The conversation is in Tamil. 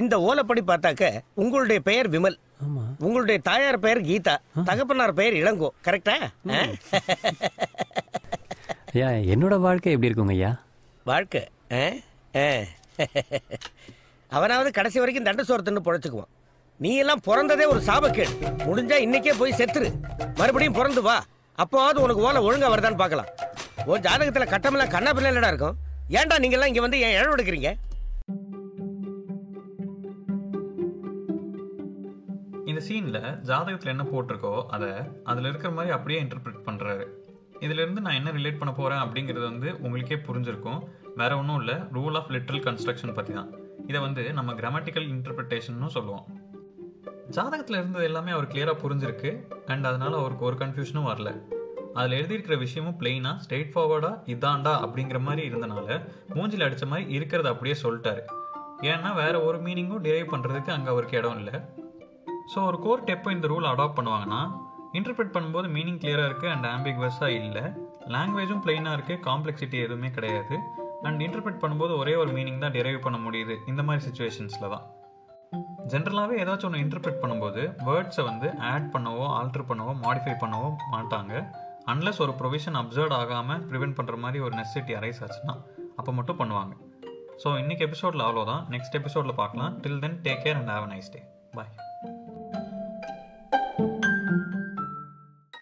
இந்த ஓலைப்படி பார்த்தாக்க உங்களுடைய பெயர் விமல். உங்களுடைய தாயார் பெயர் கீதா. தகப்பனார் பெயர் இளங்கோ. கரெக்டா? ஐயா என்னோட வாழ்க்கை எப்படி இருக்குங்க ஐயா? வாழ்க்கை. அவனாவது கடைசி வரைக்கும் தண்ட சோரத்துன்னு பொழைச்சுக்குவான். நீ எல்லாம் பிறந்ததே ஒரு சாபக்கேடு. முடிஞ்சா இன்னைக்கே போய் செத்துரு. மறுபடியும் பிறந்து வா. அப்போவாவது உனக்கு ஓலை ஒழுங்கா வருதான்னு பார்க்கலாம். உன் ஜாதகத்துல கட்டமெல்லாம் கண்ணா பிள்ளைடா இருக்கும். ஏன்டா நீங்க எல்லாம் இங்க வந்து ஏன் இழவு எடுக்கிறீங்க? இந்த சீனில் ஜாதகத்தில் என்ன போட்டிருக்கோ அதை அதில் இருக்கிற மாதிரி அப்படியே இன்டர்பிரட் பண்ணுறாரு இதிலிருந்து நான் என்ன ரிலேட் பண்ண போகிறேன் அப்படிங்கிறது வந்து உங்களுக்கே புரிஞ்சிருக்கும். வேற ஒன்றும் இல்லை. ரூல் ஆஃப் லிட்ரல் கன்ஸ்ட்ரக்ஷன் பற்றி தான் இதை வந்து நம்ம கிராமட்டிக்கல் இன்டர்பிரிட்டேஷன்னு சொல்லுவோம். ஜாதகத்தில் இருந்தது எல்லாமே அவர் கிளியராக புரிஞ்சிருக்கு. அண்ட் அதனால் அவருக்கு ஒரு கன்ஃபியூஷனும் வரல. அதில் எழுதியிருக்கிற விஷயமும் பிளெயினாக ஸ்ட்ரெயிட் ஃபார்வர்டாக இதாண்டா அப்படிங்கிற மாதிரி இருந்தனால மூஞ்சில் அடித்த மாதிரி இருக்கிறத அப்படியே சொல்லிட்டாரு. ஏன்னா வேற ஒரு மீனிங்கும் டிரைவ் பண்ணுறதுக்கு அங்கே அவருக்கு இடம் இல்லை. ஸோ ஒரு கோர்ட் எப்போ இந்த ரூல் அடாப்ட் பண்ணுவாங்கன்னா இன்டர்பிரட் பண்ணும்போது மீனிங் கிளியராக இருக்குது அண்ட் ஆம்பிகுவஸாக இல்லை. லாங்குவேஜும் பிளெயினாக இருக்குது காம்ப்ளெக்சிட்டி எதுவுமே கிடையாது. அண்ட் இன்டர்பிரட் பண்ணும்போது ஒரே ஒரு மீனிங் தான் டெரைவ் பண்ண முடியுது. இந்த மாதிரி சுச்சுவேஷன்ஸில் தான். ஜென்ரலாகவே ஏதாச்சும் ஒன்று இன்டர்பிரட் பண்ணும்போது வேர்ட்ஸை வந்து ஆட் பண்ணவோ ஆல்டர் பண்ணவோ மாடிஃபை பண்ணவோ மாட்டாங்க. அன்லஸ் ஒரு ப்ரொவிஷன் அப்சர்வ் ஆகாமல் ப்ரிவென்ட் பண்ணுற மாதிரி ஒரு நெசசிட்டி அரைஸ் ஆச்சுன்னா அப்போ மட்டும் பண்ணுவாங்க. ஸோ இன்னைக்கு எபிசோடில் அவ்வளோதான் நெக்ஸ்ட் எபிசோடில் பார்க்கலாம். Till then take care and have nice day bye